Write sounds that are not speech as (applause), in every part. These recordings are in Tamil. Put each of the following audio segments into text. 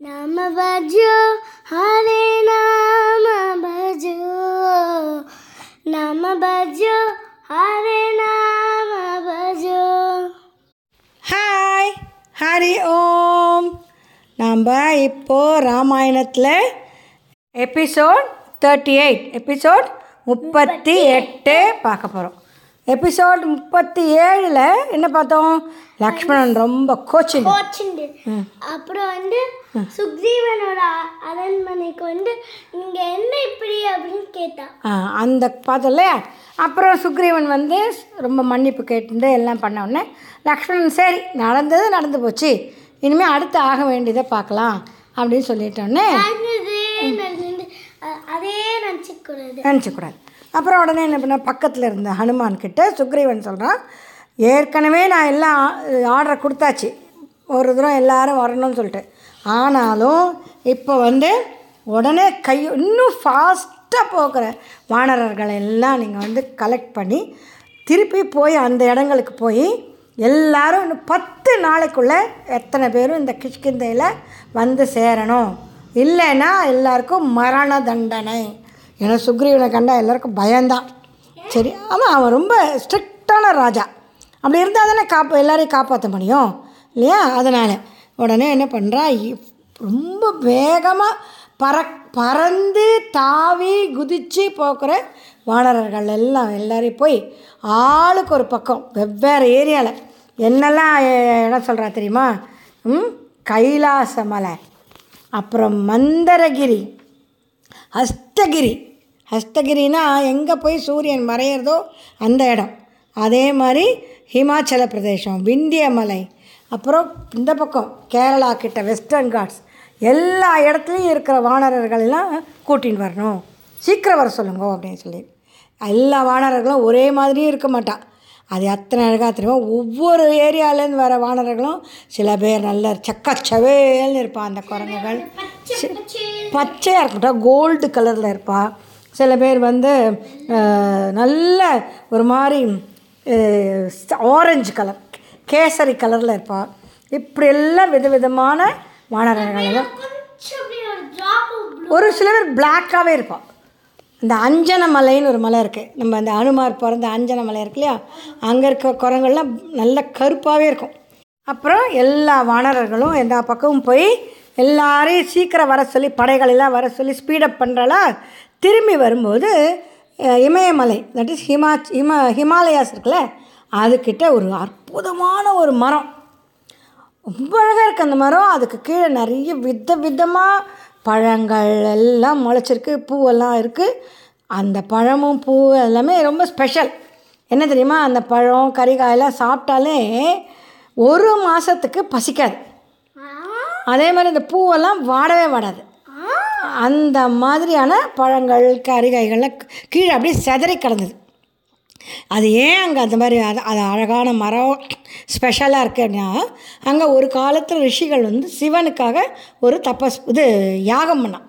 नाम भजो हरे नाम भजो नाम भजो हरे नाम भजो ஹாய் ஹரி ஓம் நாம் இப்போ ராமாயணத்தில் எபிசோட் தேர்ட்டி எயிட் எபிசோட் முப்பத்தி எட்டு பார்க்க போகிறோம் எபிசோட் முப்பத்தி ஏழில் என்ன பார்த்தோம்? லக்ஷ்மணன் ரொம்ப கோச்சிங் அப்புறம் வந்து சுக்ரீவனோட அரண்மனைக்கு வந்து இங்க என்ன இப்படி அப்படின்னு கேட்டான். ஆ, அந்த பார்த்தோம் இல்லையா அப்புறம் சுக்ரீவன் வந்து ரொம்ப மன்னிப்பு கேட்டு எல்லாம் பண்ண உடனே லக்ஷ்மணன் சரி நடந்தது நடந்து போச்சு. இனிமேல் அடுத்து ஆக வேண்டியதை பார்க்கலாம். அப்படின்னு சொல்லிட்டோன்னே அதே நினச்சிக்க கூடாது. நினச்சக்கூடாது அப்புறம் உடனே என்ன பண்ண பக்கத்தில் இருந்த ஹனுமான்கிட்ட சுக்ரீவன் சொல்கிறான் ஏற்கனவே நான் எல்லாம் ஆர்டரை கொடுத்தாச்சு. ஒரு தூரம் எல்லாரும் வரணும்னு சொல்லிட்டு. ஆனாலும் இப்போ வந்து உடனே கை இன்னும் ஃபாஸ்ட்டாக போகிற வானரர்களை எல்லாம் நீங்கள் வந்து கலெக்ட் பண்ணி திருப்பி போய் அந்த இடங்களுக்கு போய் எல்லாரும் இன்னும் பத்து நாளைக்குள்ளே எத்தனை பேரும் இந்த கிஷ்கிந்தையில் வந்து சேரணும். இல்லைன்னா எல்லாருக்கும் மரண தண்டனை. ஏன்னா சுக்ரீவனை கண்டா எல்லாருக்கும் பயந்தான். சரி ஆமாம் அவன் ரொம்ப ஸ்ட்ரிக்டான ராஜா. அப்படி இருந்தால் தானே காப்பா எல்லாரையும் காப்பாற்ற முடியும்? இல்லையா? அதனால். உடனே என்ன பண்ணுறா ரொம்ப வேகமாக பற பறந்து தாவி குதித்து போக்குற வானரர்கள் எல்லாம் எல்லாரையும் போய் ஆளுக்கு ஒரு பக்கம் வெவ்வேறு ஏரியாவில் என்னெல்லாம் இடம் சொல்கிறா தெரியுமா? ம் கைலாச மலை அப்புறம் மந்தரகிரி ஹஸ்தகிரி ஹஸ்தகிரினா எங்கே போய் சூரியன் மறையிறதோ அந்த இடம். அதே மாதிரி ஹிமாச்சல பிரதேசம் விந்தியமலை அப்புறம் இந்த பக்கம் கேரளா கிட்ட வெஸ்டர்ன் காட்ஸ் எல்லா இடத்துலையும் இருக்கிற வானரர்கள் எல்லாம் கூட்டின்னு வரணும். சீக்கிரம் வர சொல்லுங்க அப்படின்னு சொல்லி. எல்லா வானரர்களும் ஒரே மாதிரியும் இருக்க மாட்டா. அது அத்தனை அழகாக தெரியுமா? ஒவ்வொரு ஏரியாவிலேருந்து வர வானரர்களும் சில பேர் நல்ல சக்கச்சவேல்னு இருப்பான் அந்த குரங்குகள். பச்சையாக இருக்கட்டும் கோல்டு கலரில் இருப்பா. சில பேர் வந்து நல்ல ஒரு மாதிரி ஆரஞ்சு கலர் கேசரி கலரில் இருப்பா. இப்படி எல்லாம் விதவிதமான டிராப் ஒரு சில பேர் பிளாக்காகவே இருப்பாள் இந்த அஞ்சன மலைன்னு ஒரு மலை இருக்குது நம்ம அந்த அனுமார் பிறந்த அஞ்சன மலை இருக்கு இல்லையா? அங்கே இருக்க குரங்கள்லாம் நல்ல கருப்பாகவே இருக்கும். அப்புறம் எல்லா வானரர்களும் எல்லா பக்கமும் போய் எல்லாரையும் சீக்கிரம் வர சொல்லி படைகளெல்லாம் வர சொல்லி ஸ்பீடப் பண்ணுறாளா திரும்பி வரும்போது இமயமலை தட் இஸ் ஹிமா ஹிம ஹிமாலயாஸ் இருக்குல்ல அதுக்கிட்ட ஒரு அற்புதமான ஒரு மரம். ரொம்ப அழகாக இருக்குது அந்த மரம். அதுக்கு கீழே நிறைய வித விதமாக பழங்கள் எல்லாம் முளைச்சிருக்கு பூவெல்லாம் இருக்குது அந்த பழமும் பூ எல்லாமே ரொம்ப ஸ்பெஷல் என்ன தெரியுமா? அந்த பழம் கறிகாயெல்லாம் சாப்பிட்டாலே ஒரு மாதத்துக்கு பசிக்காது. அதே மாதிரி இந்த பூவெல்லாம் வாடவே வாடாது. அந்த மாதிரியான பழங்கள் கறிகாய்கள்லாம் கீழே அப்படியே செதறி கிடந்தது. அது ஏன் அங்கே அந்த மாதிரி அது அது அழகான மரம் ஸ்பெஷலாக இருக்குது அப்படின்னா அங்கே ஒரு காலத்தில் ரிஷிகள் வந்து சிவனுக்காக ஒரு தப்பஸ் இது யாகம் பண்ணான்.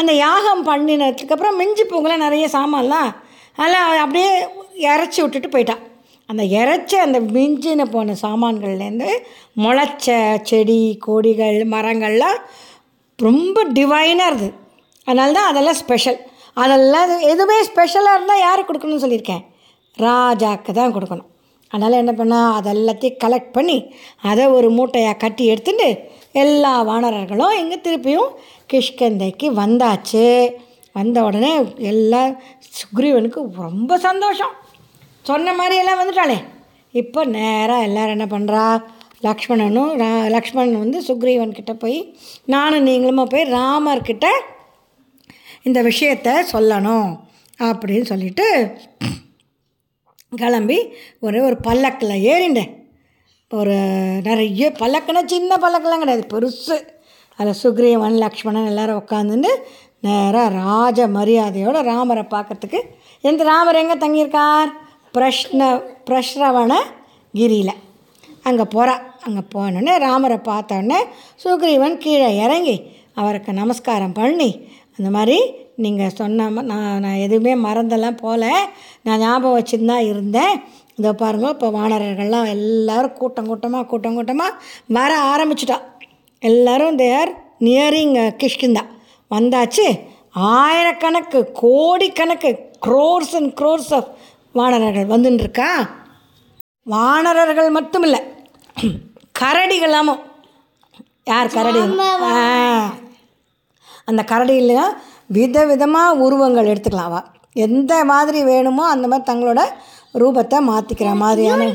அந்த யாகம் பண்ணினதுக்கப்புறம் மிஞ்சி போகல நிறைய சாமான்லாம். அதெல்லாம் அப்படியே இறச்சி விட்டுட்டு போயிட்டான். அந்த இறைச்ச அந்த மிஞ்சின போன சாமான்கள்லேருந்து முளைச்ச செடி கொடிகள் மரங்கள்லாம் ரொம்ப டிவைனாக இருந்தது. அதனால தான் அதெல்லாம் ஸ்பெஷல் அதெல்லாம் எதுவுமே ஸ்பெஷலாக இருந்தால் யாருக்கு கொடுக்கணும்னு சொல்லியிருக்கேன்? ராஜாக்கு தான் கொடுக்கணும். அதனால் என்ன பண்ணா அதெல்லாத்தையும் கலெக்ட் பண்ணி அதை ஒரு மூட்டையாக கட்டி எடுத்துட்டு எல்லா வானரர்களும் இங்கே திருப்பியும் கிஷ்கந்தைக்கு வந்தாச்சு. வந்த உடனே எல்லா சுக்ரீவனுக்கு ரொம்ப சந்தோஷம். சொன்ன மாதிரி எல்லாம் வந்துட்டாளே. இப்போ நேராக எல்லோரும் என்ன பண்ணுறா லக்ஷ்மணனும் ரா லக்ஷ்மணன் வந்து சுக்ரீவன்கிட்ட போய் நானும் நீங்களுமா போய் ராமர்கிட்ட இந்த விஷயத்த சொல்லணும் அப்படின்னு சொல்லிட்டு கிளம்பி ஒரே ஒரு பல்லக்கில் ஏறிண்டேன் ஒரு நிறைய பல்லக்குன்னா சின்ன பல்லக்கெல்லாம் கிடையாது பெருசு. அதில் சுக்ரீவன் லக்ஷ்மணன் எல்லோரும் உட்காந்துட்டு நேராக ராஜ மரியாதையோடு ராமரை பார்க்கறதுக்கு எந்த ராமர் எங்கே தங்கியிருக்கார்? பிரஷ்ன பிரஷ்ரவண கிரியில் அங்கே போகிறா அங்கே போனோடனே ராமரை பார்த்தோடனே சுக்ரீவன் கீழே இறங்கி அவருக்கு நமஸ்காரம் பண்ணி அந்த மாதிரி நீங்கள் சொன்ன நான் நான் எதுவுமே மறந்தெல்லாம் போகல நான் ஞாபகம் வச்சுன்னு தான் இருந்தேன். இதோ பாருங்கள் இப்போ வானரர்கள்லாம் எல்லோரும் கூட்டம் கூட்டமாக கூட்டம் கூட்டமாக வர ஆரம்பிச்சிட்டா. எல்லோரும் தேர் நியரிங் கிஷ்கிந்தா. வந்தாச்சு ஆயிரக்கணக்கு கோடிக்கணக்கு க்ரோர்ஸ் அண்ட் க்ரோர்ஸ் ஆஃப் வானரர்கள் வந்துன்னு இருக்கா? வானரர்கள் மட்டும் இல்லை கரடிகளாமும் யார் கரடி. அந்த கரடியில் விதவிதமாக உருவங்கள் எடுத்துக்கலாம் அவ. எந்த மாதிரி வேணுமோ அந்த மாதிரி தங்களோட ரூபத்தை மாற்றிக்கிற மாதிரியான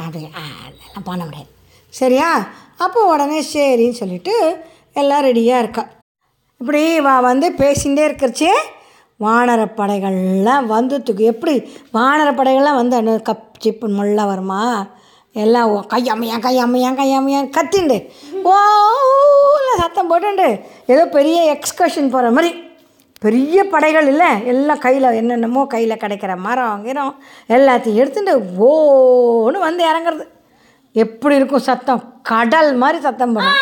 அப்படி அதெல்லாம் பண்ண முடியாது. சரியா? அப்போ உடனே சரின்னு சொல்லிட்டு எல்லாம் ரெடியாக இருக்கா. இப்படி வா வந்து பேசிகிட்டே இருக்கிறச்சே வானரப்படைகள்லாம் வந்து தூக்கி எப்படி வானரப்படைகள்லாம் வந்து கப் சிப்பு முள்ள வருமா? எல்லாம் ஓ கையம்மையா கையம்மையா கையம்மையா கத்திண்டு. ஓ சத்தம் போட்டுண்டு. ஏதோ பெரிய எக்ஸ்கர்ஷன் போகிற மாதிரி. பெரிய படைகள் இல்லை. எல்லாம் கையில் என்னென்னமோ கையில் கிடைக்கிற மரம் கிரம் எல்லாத்தையும் எடுத்துட்டு ஓன்னு வந்து இறங்குறது. எப்படி இருக்கும் சத்தம்? கடல் மாதிரி சத்தம் போடும்.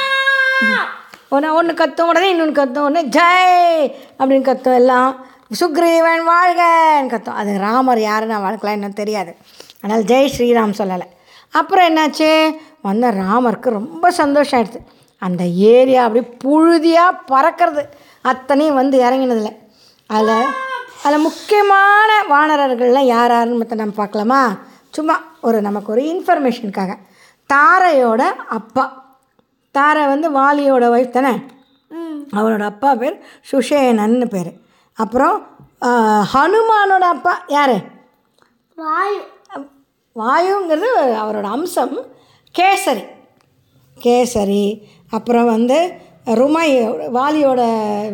ஒன்று ஒன்று கத்தும் உடனே இன்னொன்று கத்தும் உடனே ஜெய் அப்படின்னு கத்தும் எல்லாம். சுக்ரீவன் வாழ்கன்னு கத்தும். அது ராமர் யாருன்னு வாழ்க்கலாம் இன்னும் தெரியாது. அதனால் ஜெய் ஸ்ரீராம் சொல்லலை. அப்புறம் என்னாச்சு? வந்த ராமருக்கு ரொம்ப சந்தோஷம் ஆயிடுச்சு அந்த ஏரியா அப்படி புழுதியாக பறக்கிறது. அத்தனையும் வந்து இறங்கினதில்ல அதில் அதில் முக்கியமான வானரர்கள்லாம் யார் யாருன்னு மற்ற நம்ம பார்க்கலாமா? சும்மா ஒரு நமக்கு ஒரு இன்ஃபர்மேஷனுக்காக. தாரையோட அப்பா. தாரை வந்து வாலியோட ஒய்ஃப் தானே? அவனோட அப்பா பேர் சுஷேனன்னு பேர். அப்புறம் ஹனுமானோட அப்பா யார்? வாயு. வாயுங்கிறது அவரோட அம்சம். கேசரி. கேசரி. அப்புறம் வந்து ருமை வாலியோட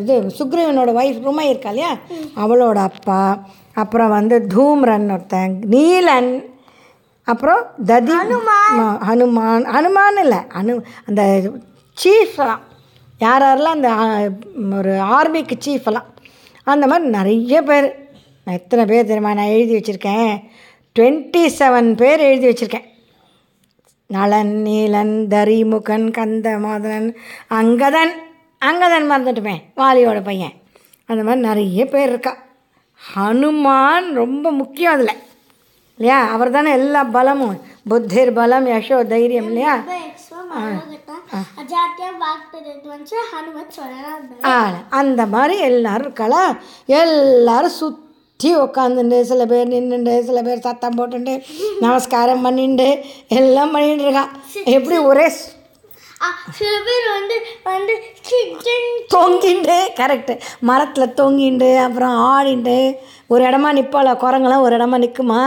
இது சுக்ரீவனோட ஒய்ஃப் ருமை இருக்கா இல்லையா? அவளோட அப்பா. அப்புறம் வந்து தூம்ரன் ஒருத்தன் நீலன். அப்புறம் ததி ஹனுமான். ஹனுமான். இல்லை அனு அந்த சீஃப்லாம் யார் யாரெல்லாம் அந்த ஒரு ஆர்மிக்கு சீஃபெல்லாம் அந்த மாதிரி நிறைய பேர். நான் எத்தனை பேர் தெரியுமா? நான் எழுதி வச்சுருக்கேன். டுவெண்ட்டி செவன் பேர் எழுதி வச்சுருக்கேன். நளன் நீலன் தரிமுகன் கந்த மாதனன் அங்கதன் அங்கதன் மறந்துட்டுமே வாலியோட பையன். அந்த மாதிரி நிறைய பேர் இருக்கா. ஹனுமான் ரொம்ப முக்கியம் அதில். இல்லையா? அவர் தானே எல்லா பலமும். புத்திர் பலம் யசோ தைரியம் இல்லையா? அந்த மாதிரி எல்லாரும் இருக்கலாம் எல்லாரும் சுற்றி உக்காந்துண்டு சில பேர் நின்றுண்டு சில பேர் சத்தம் போட்டுண்டு நமஸ்காரம் பண்ணிண்டு எல்லாம் பண்ணிட்டு இருக்கா எப்படி ஒரே சில பேர் வந்து வந்து தொங்கிண்டு கரெக்டு மரத்தில் தொங்கிண்டு அப்புறம் ஆடிண்டு ஒரு இடமா நிற்பாள குரங்கெல்லாம் ஒரு இடமா நிற்குமா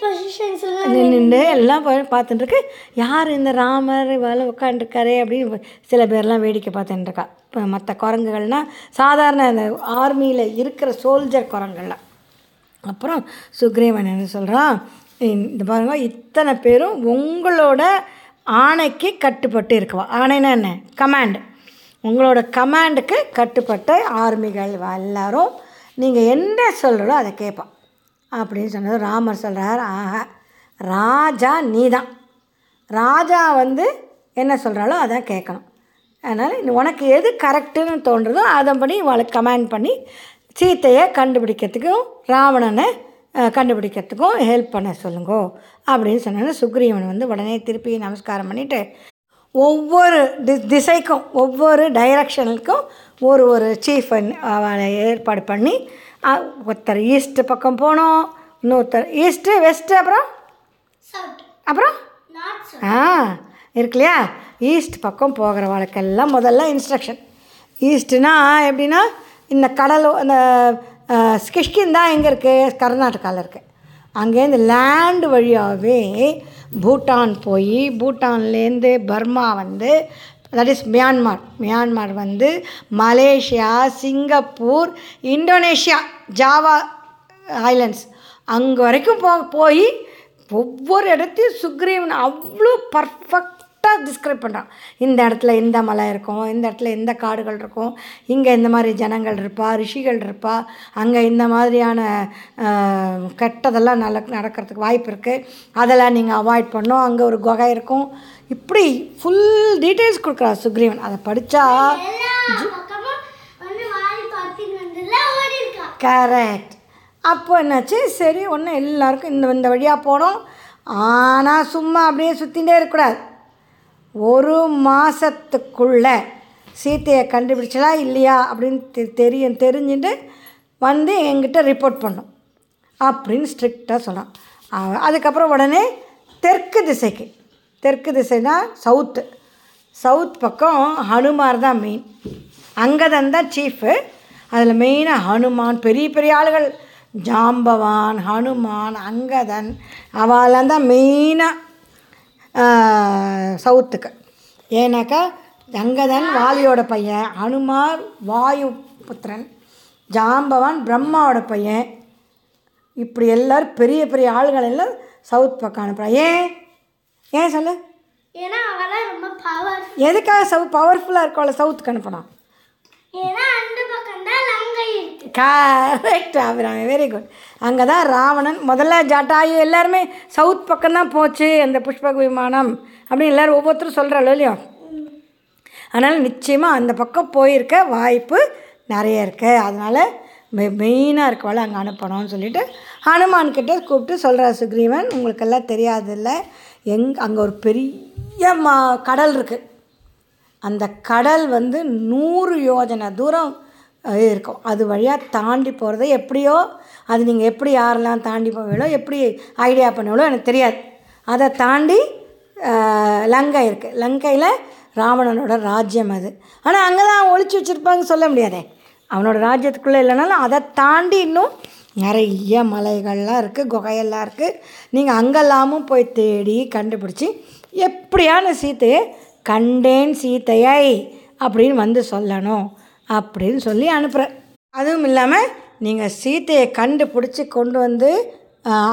பொசிஷன்ஸ் எல்லாம் நின்றுண்டு எல்லாம் போய் பார்த்துட்டு இருக்கு யார் இந்த ராமர் வேலை உட்காந்துருக்காரே அப்படின்னு சில பேர்லாம் வேடிக்கை பார்த்துட்டு இருக்கா இப்போ மற்ற குரங்குகள்னால் சாதாரண அந்த ஆர்மியில் இருக்கிற சோல்ஜர் குரங்குகள்லாம். அப்புறம் சுக்ரீவன் என்ன சொல்கிறான் இந்த பாருங்க இத்தனை பேரும் உங்களோட ஆணைக்கு கட்டுப்பட்டு இருக்கவா? ஆணைனா என்ன? கமாண்ட் உங்களோட கமாண்டுக்கு கட்டுப்பட்ட ஆர்மிகள் எல்லாரும் நீங்கள் என்ன சொல்கிறோ அதை கேட்பான் அப்படின்னு சொன்னது ராமர் சொல்கிறார் ஆஹா ராஜா நீதான். ராஜா வந்து என்ன சொல்கிறாலோ அதான் கேட்கணும். அதனால் உனக்கு எது கரெக்டுன்னு தோன்றதோ அதன்படி அவளுக்கு கமாண்ட் பண்ணி சீத்தையை கண்டுபிடிக்கிறதுக்கும் ராவணனை கண்டுபிடிக்கிறதுக்கும் ஹெல்ப் பண்ண சொல்லுங்கோ அப்படின்னு சொன்னோன்னே சுக்ரீவன் வந்து உடனே திருப்பி நமஸ்காரம் பண்ணிவிட்டு ஒவ்வொரு தி திசைக்கும் ஒவ்வொரு டைரக்ஷனுக்கும் ஒரு ஒரு சீஃப் ஏற்பாடு பண்ணி ஒருத்தர் ஈஸ்ட் பக்கம் போனோம் இன்னொருத்தர் ஈஸ்ட்டு வெஸ்ட்டு அப்புறம்? அப்புறம்? ஆ இருக்கு இல்லையா? ஈஸ்ட் பக்கம் போகிறவளுக்கெல்லாம் முதல்ல இன்ஸ்ட்ரக்ஷன் ஈஸ்ட்னா எப்படின்னா இந்த கடல் அந்த கிஷ்கிந்தா எங்கே இருக்குது கர்நாடகாவில் இருக்குது அங்கேருந்து லேண்டு வழியாகவே பூட்டான் போய் பூட்டான்லேருந்து பர்மா வந்து தட் இஸ் மியான்மார் மியான்மார் வந்து Malaysia Singapore Indonesia Java islands அங்கே வரைக்கும் போ போய் ஒவ்வொரு இடத்தையும் சுக்ரீவன் அவ்வளோ பர்ஃபெக்டாக டிஸ்கிரைப் பண்ணுறான் இந்த இடத்துல இந்த மலை இருக்கும் இந்த இடத்துல இந்த காடுகள் இருக்கும் இங்கே இந்த மாதிரி ஜனங்கள் இருப்பா ரிஷிகள் இருப்பா அங்கே இந்த மாதிரியான கெட்டதெல்லாம் நல்ல நடக்கிறதுக்கு வாய்ப்பு இருக்குது அதெல்லாம் நீங்கள் அவாய்ட் பண்ணும் அங்கே ஒரு குகை இருக்கும். இப்படி ஃபுல் டீட்டெயில்ஸ் கொடுக்குறா சுக்ரீவன். அதை படித்தா கரெக்ட் அப்போ என்னாச்சு? சரி ஒன்று எல்லாருக்கும் இந்த இந்த வழியாக போனோம். ஆனால் சும்மா அப்படியே சுற்றிகிட்டே இருக்கக்கூடாது. ஒரு மாதத்துக்குள்ள சீத்தையை கண்டுபிடிச்சலா இல்லையா அப்படின்னு தெ- தெரியும் தெரிஞ்சுட்டு வந்து என்கிட்ட ரிப்போர்ட் பண்ணும். அப்படின்னு ஸ்ட்ரிக்டாக அவ- அதுக்கப்புறம் உடனே தெற்கு திசைக்கு. தெற்கு திசைனா சவுத்து. சவுத் பக்கம் ஹனுமார் தான் மெயின் அங்கதன் தான் சீஃபு அதில் மெயினாக ஹனுமான் பெரிய பெரிய ஆளுகள். ஜாம்பவான் ஹனுமான் அங்கதன். அவெல்லாம் தான் மெயினாக சவுத்துக்கு. ஏன்னாக்கா அங்கதன் வாலியோட பையன் ஹனுமார் வாயு புத்திரன் ஜாம்பவான் பிரம்மாவோட பையன். இப்படி எல்லோரும் பெரிய பெரிய ஆளுகள் எல்லாம் சவுத் பக்கம் அனுப்புகிறான் ஏன்? ஏன் சொல்லு? ஏன்னா அவெல்லாம் ரொம்ப பவர் எதுக்காக சவு பவர்ஃபுல்லாக இருக்கவள சவுத்துக்கு அனுப்பணும் ஏன்னா அந்த பக்கம் தான் லங்கை இருக்கு. கரெக்ட் அபிராமி வெரி குட் அங்கே தான் ராவணன் முதல்ல ஜட்டாயு எல்லாருமே சவுத் பக்கம் தான் போச்சு அந்த புஷ்பக விமானம். அப்படின்னு எல்லாரும் ஒவ்வொருத்தரும் சொல்கிறாளோ இல்லையோ? அதனால் நிச்சயமாக அந்த பக்கம் போயிருக்க வாய்ப்பு நிறைய இருக்கு. அதனால் மெயினாக இருக்கவளை அங்கே அனுப்பணும்னு சொல்லிட்டு ஹனுமான் கிட்ட கூப்பிட்டு சொல்கிறார் சுக்ரீவன். உங்களுக்கெல்லாம் தெரியாதில்ல. எங் அங்கே ஒரு பெரிய மா கடல் இருக்குது அந்த கடல் வந்து நூறு யோஜனை தூரம் இருக்கும். அது வழியாக தாண்டி போகிறது எப்படியோ அது நீங்கள் எப்படி யாரெல்லாம் தாண்டி போவீங்களோ எப்படி ஐடியா பண்ணுவீங்களோ எனக்கு தெரியாது. அதை தாண்டி லங்கை இருக்குது லங்கையில் ராவணனோட ராஜ்யம் அது. ஆனால் அங்கே தான் ஒழிச்சு வச்சுருப்பாங்க சொல்ல முடியாதே. அவனோட ராஜ்யத்துக்குள்ளே இல்லைனாலும் அதை தாண்டி இன்னும் நிறைய மலைகள்லாம் இருக்குது குகையெல்லாம் இருக்குது நீங்கள் அங்கெல்லாமும் போய் தேடி கண்டுபிடிச்சி எப்படியான சீத்தையை கண்டேன் சீத்தையை அப்படின்னு வந்து சொல்லணும் அப்படின்னு சொல்லி அனுப்புகிறேன் அதுவும் இல்லாமல் நீங்கள் சீத்தையை கண்டுபிடிச்சி கொண்டு வந்து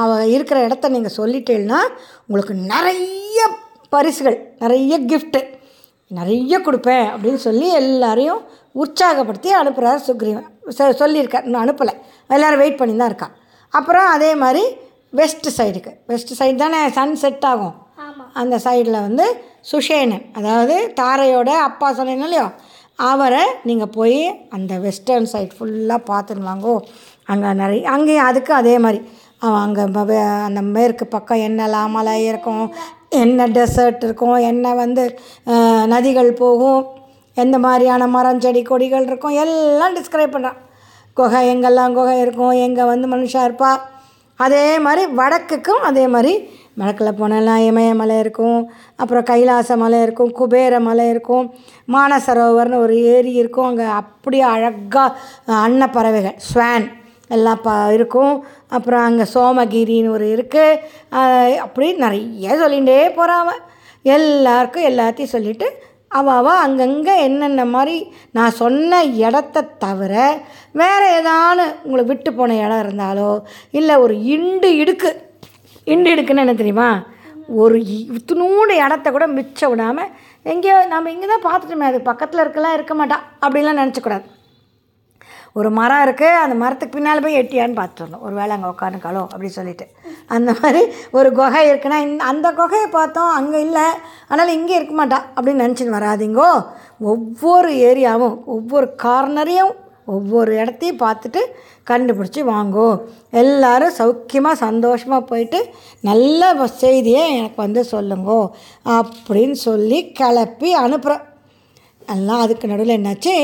அவ இருக்கிற இடத்த நீங்கள் சொல்லிட்டீங்கன்னா உங்களுக்கு நிறைய பரிசுகள் நிறைய கிஃப்ட்டு நிறைய கொடுப்பேன் அப்படின்னு சொல்லி எல்லாரையும் உற்சாகப்படுத்தி அனுப்புகிறார் சுக்ரீவன். சொ- சொல்லியிருக்கார். இன்னும் அனுப்பலை. எல்லோரும் வெயிட் பண்ணி தான் இருக்கா. அப்புறம் அதே மாதிரி வெஸ்ட் சைடுக்கு வெஸ்ட் சைடு தானே சன் செட் ஆகும் அந்த சைடில் வந்து சுஷேனன் அதாவது தாரையோட அப்பா சொன்னேன் இல்லையோ அவரை நீங்கள் போய் அந்த வெஸ்டர்ன் சைட் ஃபுல்லாக பார்த்துன்னு வாங்கோ. அங்கே நிறைய அங்கேயும் அதுக்கு அதே மாதிரி. அவன் அங்கே அந்த மேற்கு பக்கம் என்னெல்லாம் மலை இருக்கும் என்ன டெசர்ட் இருக்கும் என்ன வந்து நதிகள் போகும் எந்த மாதிரியான மரம் செடி கொடிகள் இருக்கும் எல்லாம் டிஸ்கிரைப் பண்ணுறான் குகை எங்கெல்லாம் குகை இருக்கும் எங்கே வந்து மனுஷா இருப்பா? அதே மாதிரி வடக்குக்கும் அதே மாதிரி வடக்கில் போனெல்லாம் இமயமலை இருக்கும் அப்புறம் கைலாச மலை இருக்கும் குபேர மலை இருக்கும் மானசரோவர்னு ஒரு ஏரி இருக்கும் அங்கே அப்படியே அழகாக அன்னப்பறவைகள் ஸ்வான் எல்லாம் ப இருக்கும் அப்புறம் அங்கே சோமகிரின்னு ஒரு இருக்குது அப்படி நிறைய சொல்லிகிட்டே போகிறான் எல்லாருக்கும் எல்லாத்தையும் சொல்லிவிட்டு அவாவா அங்கங்கே என்னென்ன மாதிரி நான் சொன்ன இடத்த தவிர வேறு ஏதானு உங்களை விட்டு போன இடம் இருந்தாலோ இல்லை ஒரு இண்டு இடுக்கு இண்டு இடுக்குன்னு என்ன தெரியுமா? ஒரு இ- இடத்த கூட மிச்சம் விடாமல் எங்கேயோ நம்ம இங்கே தான் பார்த்துட்டோமே அது பக்கத்தில் இருக்கலாம் இருக்க மாட்டா அப்படிலாம் நினச்சக்கூடாது ஒரு மரம் இருக்குது அந்த மரத்துக்கு பின்னால் போய் எட்டியான்னு பார்த்துட்டு ஒரு வேளை அங்கே உட்காந்துக்காலோ அப்படின்னு சொல்லிட்டு. அந்த மாதிரி ஒரு குகை இருக்குன்னா இந்த அந்த குகையை பார்த்தோம் அங்கே இல்லை. அதனால் இங்கே இருக்க மாட்டா அப்படின்னு நினச்சின்னு வராதீங்கோ. ஒவ்வொரு ஏரியாவும் ஒவ்வொரு கார்னரையும் ஒவ்வொரு இடத்தையும் பார்த்துட்டு கண்டுபிடிச்சி வாங்கோ. எல்லோரும் சௌக்கியமாக சந்தோஷமாக போயிட்டு நல்ல செய்தியை எனக்கு வந்து சொல்லுங்கோ அப்படின்னு சொல்லி கிளப்பி அனுப்புகிறேன் எல்லாம் அதுக்கு நடுவில் என்னாச்சு?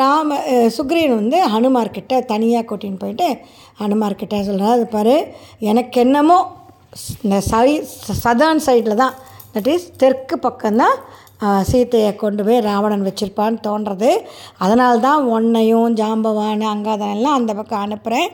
ராம சுக்ரீன் சுக்ரீவன் வந்து ஹனுமார்கிட்ட தனியாக கூட்டின்னு போயிட்டு ஹனுமார்கிட்ட சொல்கிறார் அது பாரு எனக்கு என்னமோ இந்த சை சதர்ன் சைடில் தான் தட் இஸ் தெற்கு பக்கம்தான் சீத்தையை சீதையை கொண்டு போய் ராவணன் வச்சுருப்பான்னு தோன்றது. அதனால தான் ஒன்றையும் ஜாம்பவான் அங்காதனெல்லாம் அந்த பக்கம் அனுப்புகிறேன்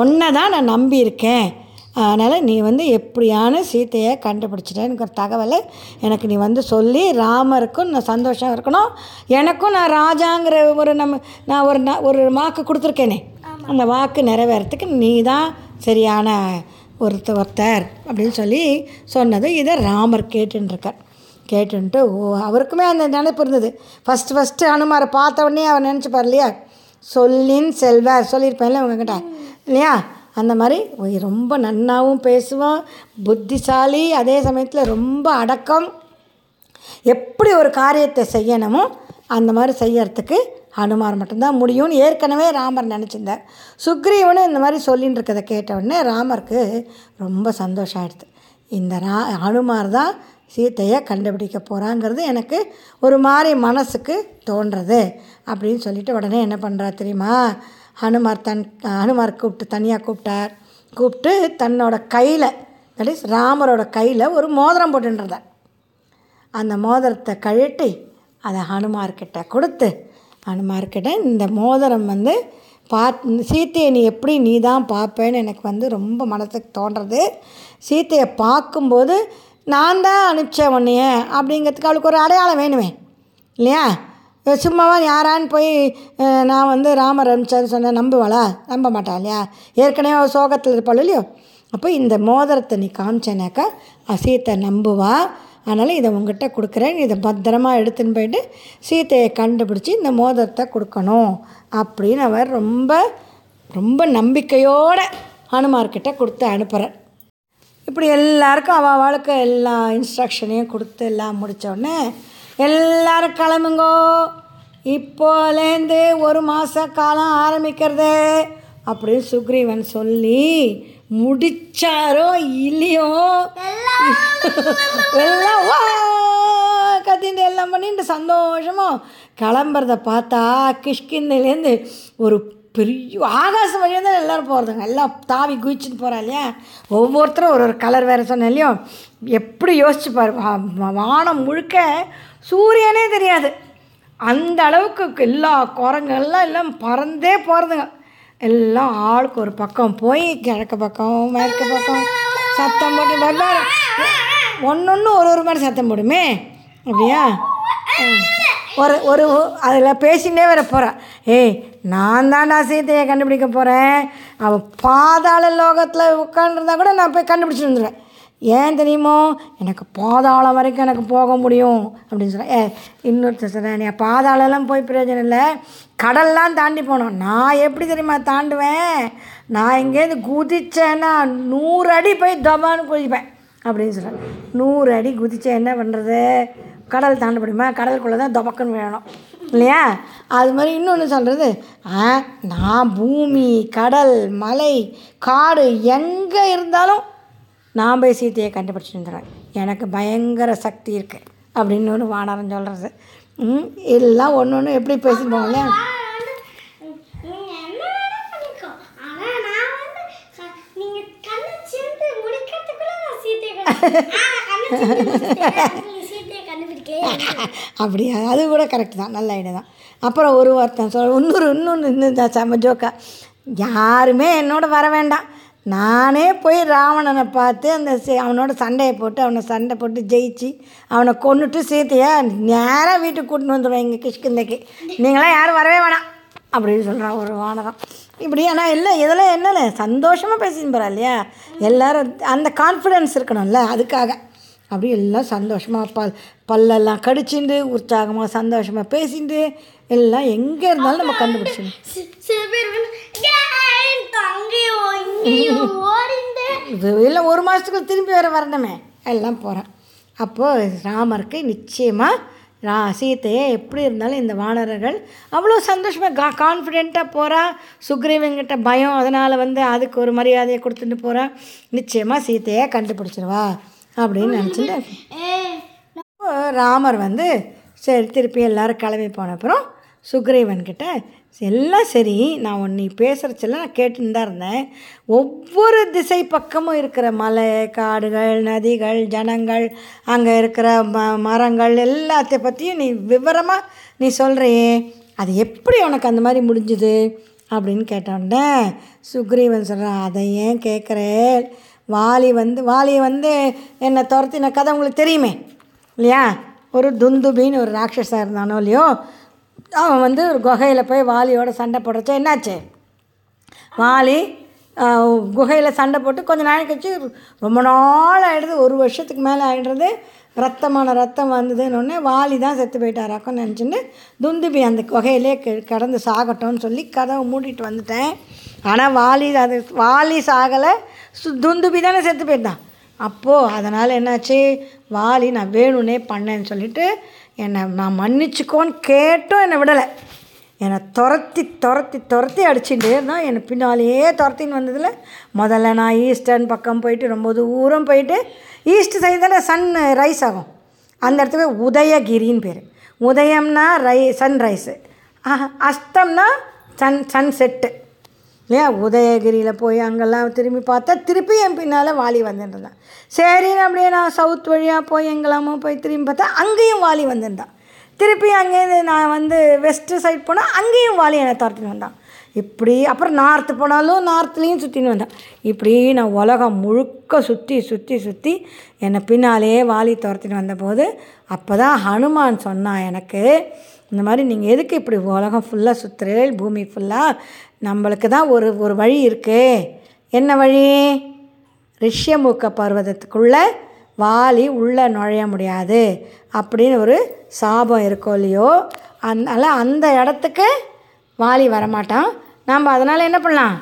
ஒன்றை தான் நான் நம்பியிருக்கேன். அதனால் நீ வந்து எப்படியான சீத்தையை கண்டுபிடிச்சிட்டேன்னு ஒரு தகவலை எனக்கு நீ வந்து சொல்லி ராமருக்கும் நான் சந்தோஷம் இருக்கணும். எனக்கும் நான் ராஜாங்கிற ஒரு நம்ம நான் ஒரு ந- ஒரு வாக்கு கொடுத்துருக்கேனே. அந்த வாக்கு நிறைவேறத்துக்கு நீ தான் சரியான ஒருத்த ஒருத்தர் அப்படின்னு சொல்லி சொன்னது இதை ராமர் கேட்டுருக்கார் கேட்டுன்ட்டு ஓ அவருக்குமே அந்த நினைப்பு இருந்தது. ஃபஸ்ட்டு ஃபஸ்ட்டு அனுமாரை பார்த்த உடனே அவர் நினச்சிப்பார் இல்லையா? சொல்லின் செல்வர் சொல்லியிருப்பேன்ல உங்ககிட்ட. இல்லையா? அந்த மாதிரி ரொம்ப நன்னாவும் பேசுவான். புத்திசாலி அதே சமயத்தில் ரொம்ப அடக்கம். எப்படி ஒரு காரியத்தை செய்யணுமோ அந்த மாதிரி செய்யறதுக்கு ஹனுமார் மட்டும்தான் முடியும்னு ஏற்கனவே ராமர் நினச்சிருந்தார். சுக்ரீவனு இந்த மாதிரி சொல்லின்னு இருக்கதை கேட்ட உடனே ராமருக்கு ரொம்ப சந்தோஷம் ஆயிடுது. இந்த ரா ஹனுமார் தான் சீத்தையை கண்டுபிடிக்க போகிறாங்கிறது எனக்கு ஒரு மாதிரி மனசுக்கு தோன்றது அப்படின்னு சொல்லிட்டு உடனே என்ன பண்ணுறா தெரியுமா? ஹனுமார் தன் ஹனுமார் கூப்பிட்டு தனியாக கூப்பிட்டார். கூப்பிட்டு தன்னோட கையில் தட் இஸ் ராமரோட கையில் ஒரு மோதிரம் போட்டுருந்தார் அந்த மோதிரத்தை கழட்டி அதை ஹனுமார்கிட்ட கொடுத்து ஹனுமார்கிட்ட இந்த மோதிரம் வந்து பாத் சீத்தையை நீ எப்படி நீ தான் பார்ப்பேன்னு எனக்கு வந்து ரொம்ப மனசுக்கு தோன்றது. சீத்தையை பார்க்கும்போது நான் தான் அனுப்பிச்சேன் உன்னைய அப்படிங்கிறதுக்கு அவளுக்கு ஒரு அடையாளம் வேணுமே. இல்லையா? சும்மாவா யாரான்னு போய் நான் வந்து ராமர் அனுப்பிச்சான்னு சொன்னேன் நம்புவாளா? நம்ப மாட்டா இல்லையா? ஏற்கனவே அவள் சோகத்தில் இருப்பாள் இல்லையோ? அப்போ இந்த மோதிரத்தை நீ காமிச்சேனாக்கா சீத்தை நம்புவா. அதனால் இதை உங்ககிட்ட கொடுக்குறேன். இதை பத்திரமா எடுத்துன்னு போயிட்டு சீத்தையை கண்டுபிடிச்சி இந்த மோதிரத்தை கொடுக்கணும் அப்படின்னு அவர் ரொம்ப ரொம்ப நம்பிக்கையோடு ஹனுமார்கிட்ட கொடுத்து அனுப்புகிறார் இப்படி எல்லாருக்கும் அவள் அவளுக்கு எல்லா இன்ஸ்ட்ரக்ஷனையும் கொடுத்து எல்லாம் முடித்தோடனே எல்லாரும் கிளம்புங்கோ. இப்போலேருந்து ஒரு மாத காலம் ஆரம்பிக்கிறது. அப்படின்னு சுக்ரீவன் சொல்லி முடிச்சாரோ இல்லையோ? எல்லாம் வா கத்திட்டு எல்லாம் பண்ணிட்டு சந்தோஷமா கிளம்புறத பார்த்தா கிஷ்கிந்தையிலேருந்து ஒரு பெரிய ஆகாசம் வழியாக தான் எல்லோரும் போகிறதுங்க எல்லாம் தாவி குதிச்சுட்டு போகிறா இல்லையா? ஒவ்வொருத்தரும் ஒரு ஒரு கலர் வேறு சொன்னேன் இல்லையோ? எப்படி யோசிச்சு பாரு வா- வானம் முழுக்க சூரியனே தெரியாது. அந்த அளவுக்கு எல்லா குரங்கெல்லாம் எல்லாம் பறந்தே போகிறதுங்க எல்லாம் ஆளுக்கு ஒரு பக்கம் போய் கிழக்கு பக்கம் மேற்கு பக்கம் சத்தம் போட்டு வெவ்வேறு ஒன்று ஒன்று ஒரு ஒரு மாதிரி சத்தம் போடுமே. அப்படியா? ம். ஒரு ஒரு அதில் பேசிகிட்டே வர போகிறேன் ஏய் நான் தான்டா சீதையை கண்டுபிடிக்க போகிறேன் அவள் பாதாள லோகத்தில் உட்காந்துருந்தா கூட நான் போய் கண்டுபிடிச்சிட்டு வந்துடுவேன் ஏன் தெரியுமோ? எனக்கு பாதாளம் வரைக்கும் எனக்கு போக முடியும் அப்படின்னு சொல்கிறேன் ஏ இன்னொருத்தர் சொல்கிறேன் நீ பாதாளெல்லாம் போய் பிரயோஜனம் இல்லை. கடல்லாம் தாண்டி போனோம். நான் எப்படி தெரியுமா தாண்டுவேன்? நான் இங்கேருந்து குதித்தேன்னா நூறு அடி போய் தபான்னு குதிப்பேன் அப்படின்னு சொல்கிறேன் நூறு அடி குதித்தேன் என்ன பண்ணுறது கடல் தாண்ட முடியுமா? கடலுக்குள்ளே தான் தபக்குன்னு வேணும் இல்லையா? அது மாதிரி இன்னொன்று சொல்கிறது ஆ நான் பூமி கடல் மலை காடு எங்கே இருந்தாலும் நான் போய் சீத்தையை கண்டுபிடிச்சிட்டு வந்துடுவேன். எனக்கு பயங்கர சக்தி இருக்குது அப்படின்னு ஒரு வானரம் சொல்கிறது ம் எல்லாம் ஒன்று ஒன்று எப்படி பேசிப்போம் இல்லையா? (laughs) அப்படியா? அது கூட கரெக்ட் தான். நல்ல ஐடியா தான். அப்புறம் ஒரு ஒருத்தன் சொல் இன்னொரு இன்னொன்று இன்னும் செம்ம ஜோக்கா யாருமே என்னோட வர வேண்டாம். நானே போய் ராவணனை பார்த்து அந்த சி- அவனோட சண்டையை போட்டு அவனை சண்டை போட்டு ஜெயிச்சு அவனை கொன்னுட்டு சீத்தையை நேராக வீட்டுக்கு கூட்டின்னு வந்துடுவேன் எங்கள் கிஷ்கிந்தைக்கு. நீங்களாம் யாரும் வரவே வேணாம் அப்படின்னு சொல்கிறான் ஒரு வானரம். இப்படி ஆனால் இல்லை இதெல்லாம் என்னல சந்தோஷமாக பேசின்னு போகிறா இல்லையா? எல்லாரும் அந்த கான்ஃபிடென்ஸ் இருக்கணும்ல அதுக்காக. அப்படி எல்லாம் சந்தோஷமாக பல் பல்லெல்லாம் கடிச்சிண்டு உற்சாகமாக சந்தோஷமாக பேசிட்டு எல்லாம் எங்கே இருந்தாலும் நம்ம கண்டுபிடிச்சிடணும். சி- சில பேர் வந்து "ஏய், தங்கையோ இங்கேயோ ஓடிந்து இது இல்லை ஒரு மாதத்துக்கு திரும்பி வர வரணுமே. எல்லாம் போகிறேன் அப்போது ராமருக்கு நிச்சயமாக ரா சீத்தையை எப்படி இருந்தாலும் இந்த வானரர்கள் அவ்வளோ சந்தோஷமாக கா கான்ஃபிடெண்ட்டாக போகிறா சுக்ரீவன்கிட்ட பயம் அதனால் வந்து அதுக்கு ஒரு மரியாதையை கொடுத்துட்டு போகிறா நிச்சயமாக சீத்தையை கண்டுபிடிச்சிருவா அப்படின்னு நினச்சிட்டு ராமர் வந்து சரி திருப்பி எல்லாரும் கிளம்பி போன அப்புறம் சுக்ரீவன்கிட்ட எல்லாம் சரி நான் ஒன்று நீ பேசுகிறச்செல்லாம் நான் கேட்டுன்னு தான் இருந்தேன். ஒவ்வொரு திசை பக்கமும் இருக்கிற மலை காடுகள் நதிகள் ஜனங்கள் அங்கே இருக்கிற ம மரங்கள் எல்லாத்தை பற்றியும் நீ விவரமாக நீ சொல்கிறியே அது எப்படி உனக்கு அந்த மாதிரி முடிஞ்சுது? அப்படின்னு கேட்டோன்னே சுக்ரீவன் சொல்கிறான் அதை ஏன் கேட்குறேன்? வாலி வந்து வாலியை வந்து என்னை துரத்தின கதை உங்களுக்கு தெரியுமே இல்லையா? ஒரு துந்துபின்னு ஒரு ராட்சஸாக இருந்தானோ இல்லையோ அவன் வந்து ஒரு குகையில் போய் வாலியோட சண்டை போடுறச்ச என்னாச்சு? வாலி குகையில் சண்டை போட்டு கொஞ்சம் நாள் கழிச்சு ரொம்ப நாள் ஆகிடுது ஒரு வருஷத்துக்கு மேலே ஆகிடுறது ரத்தமான ரத்தம் வந்ததுன்னு வாலி தான் செத்து போயிட்டாராக்கன்னு நினச்சின்னு துந்துபி அந்த குகையிலே கடந்து கிடந்து சாகட்டும்னு சொல்லி கதவை மூடிட்டு வந்துட்டேன். ஆனால் வாலி அது வாலி சாகலை. சு துந்துபி தானே செத்து போயிட்டான். அப்போது அதனால் என்னாச்சு? வாலி நான் வேணும்னே பண்ணேன்னு சொல்லிட்டு என்னை நான் மன்னிச்சுக்கோன்னு கேட்டும் என்னை விடலை. என்னை துரத்தி துரத்தி துரத்தி அடிச்சுட்டே தான் என்னை பின்னாலேயே துரத்தின்னு வந்ததில் முதல்ல நான் ஈஸ்டர்ன் பக்கம் போயிட்டு ரொம்ப தூரம் போயிட்டு ஈஸ்ட் சைடில் சன் ரைஸ் ஆகும். அந்த இடத்துக்கு உதயகிரின்னு பேர். உதயம்னா ரை சன்ரைஸு அஸ்தம்னா சன் சன் செட்டு இல்லையா? உதயகிரியில் போய் அங்கெல்லாம் திரும்பி பார்த்தா திருப்பி என் பின்னால் வாலி வந்துட்டுருந்தான் சரின்னு அப்படியே நான் சவுத் வழியாக போய் எங்கெல்லாமோ போய் திரும்பி பார்த்தா அங்கேயும் வாலி வந்துருந்தான். திருப்பி அங்கேருந்து நான் வந்து வெஸ்ட்டு சைட் போனால் அங்கேயும் வாலி என்னை துரத்தின்னு வந்தான். இப்படி அப்புறம் நார்த்து போனாலும் நார்த்துலேயும் சுற்றின்னு வந்தான். இப்படி நான் உலகம் முழுக்க சுற்றி சுற்றி சுற்றி என்னை பின்னாலே வாலி துரத்தின்னு வந்தபோது அப்போ தான் ஹனுமான் சொன்னான் எனக்கு இந்த மாதிரி நீங்கள் எதுக்கு இப்படி உலகம் ஃபுல்லாக சுற்றுறேன் பூமி ஃபுல்லாக நம்மளுக்கு தான் ஒரு ஒரு வழி இருக்குது என்ன வழி? ரிஷ்யமுக பர்வதத்துக்குள்ளே வாலி உள்ளே நுழைய முடியாது அப்படின்னு ஒரு சாபம் இருக்கோ இல்லையோ? அதனால் அந்த இடத்துக்கு வாலி வரமாட்டான். நம்ம அதனால் என்ன பண்ணலாம்?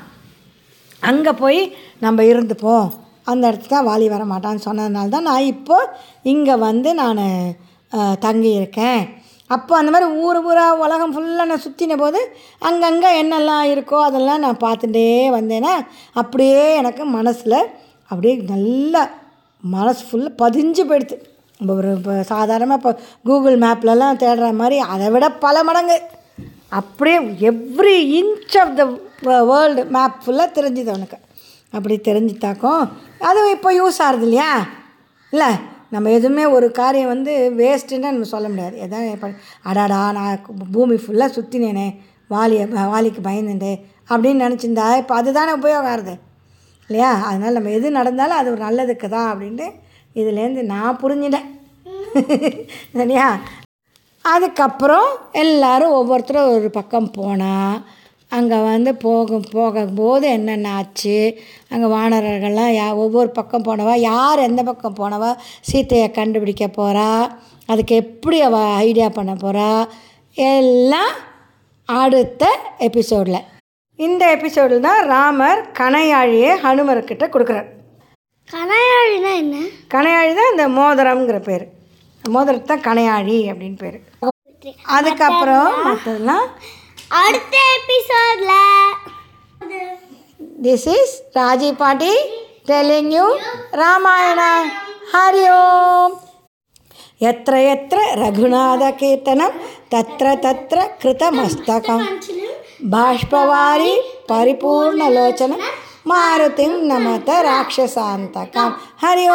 அங்கே போய் நம்ம இருந்துப்போம். அந்த இடத்துக்கு தான் வாலி வரமாட்டான்னு சொன்னதுனால தான் நான் இப்போ இங்கே வந்து நான் தங்கியிருக்கேன். அப்போ அந்த மாதிரி ஊர் ஊராக உலகம் ஃபுல்லாக நான் சுற்றின போது அங்கங்கே என்னெல்லாம் இருக்கோ அதெல்லாம் நான் பார்த்துட்டே வந்தேன்னா அப்படியே எனக்கு மனசில் அப்படியே நல்லா மனசு ஃபுல்லாக பதிஞ்சு போயிடுது. நம்ம ஒரு இப்போ சாதாரணமாக இப்போ கூகுள் மேப்லலாம் தேடுற மாதிரி அதை விட பல மடங்கு. அப்படியே every inch of the world map ஃபுல்லாக தெரிஞ்சுது அவனுக்கு அப்படி தெரிஞ்சுட்டாக்கும் அதுவும் இப்போ யூஸ் ஆகுது இல்லையா? இல்லை? நம்ம எதுவுமே ஒரு காரியம் வந்து வேஸ்ட்டுன்னு நம்ம சொல்ல முடியாது. எதாவது இப்போ அடாடா நான் பூமி ஃபுல்லாக சுற்றினேனே வாலியை வாலிக்கு பயந்துட்டு அப்படின்னு நினச்சிருந்தா இப்போ அதுதானே உபயோகம் ஆகுது இல்லையா? அதனால் நம்ம எது நடந்தாலும் அது ஒரு நல்லதுக்கு தான் அப்படின்ட்டு இதுலேருந்து நான் புரிஞ்சிட்டேன். சரியா? அதுக்கப்புறம் எல்லோரும் ஒவ்வொருத்தரும் ஒரு பக்கம் போனால் அங்கே வந்து போகும் போகும்போது என்னென்ன ஆச்சு? அங்கே வானரர்கள்லாம் யா ஒவ்வொரு பக்கம் போனவா? யார் எந்த பக்கம் போனவா? சீத்தையை கண்டுபிடிக்க போகிறா அதுக்கு எப்படி அவள் ஐடியா பண்ண போகிறா எல்லாம் அடுத்த எபிசோடில் இந்த எபிசோடில் தான் ராமர் கணையாழியை ஹனுமர்கிட்ட கொடுக்குறார். கனையாழினா என்ன? கணையாழி தான் இந்த மோதிரம்ங்கிற பேர். மோதிரத்தை தான் கணையாழி அப்படின்னு பேர். அதுக்கப்புறம் மற்றதெல்லாம் அடுத்த எபிசோட்ல this is Raji paati telling you Ramayana Hari Om यत्र यत्र रघुनाथकीर्तनं तत्र तत्र कृतमस्तकं बाष्पवारि परिपूर्णलोचनं मारुतिं नमत राक्षसान्तकं हरि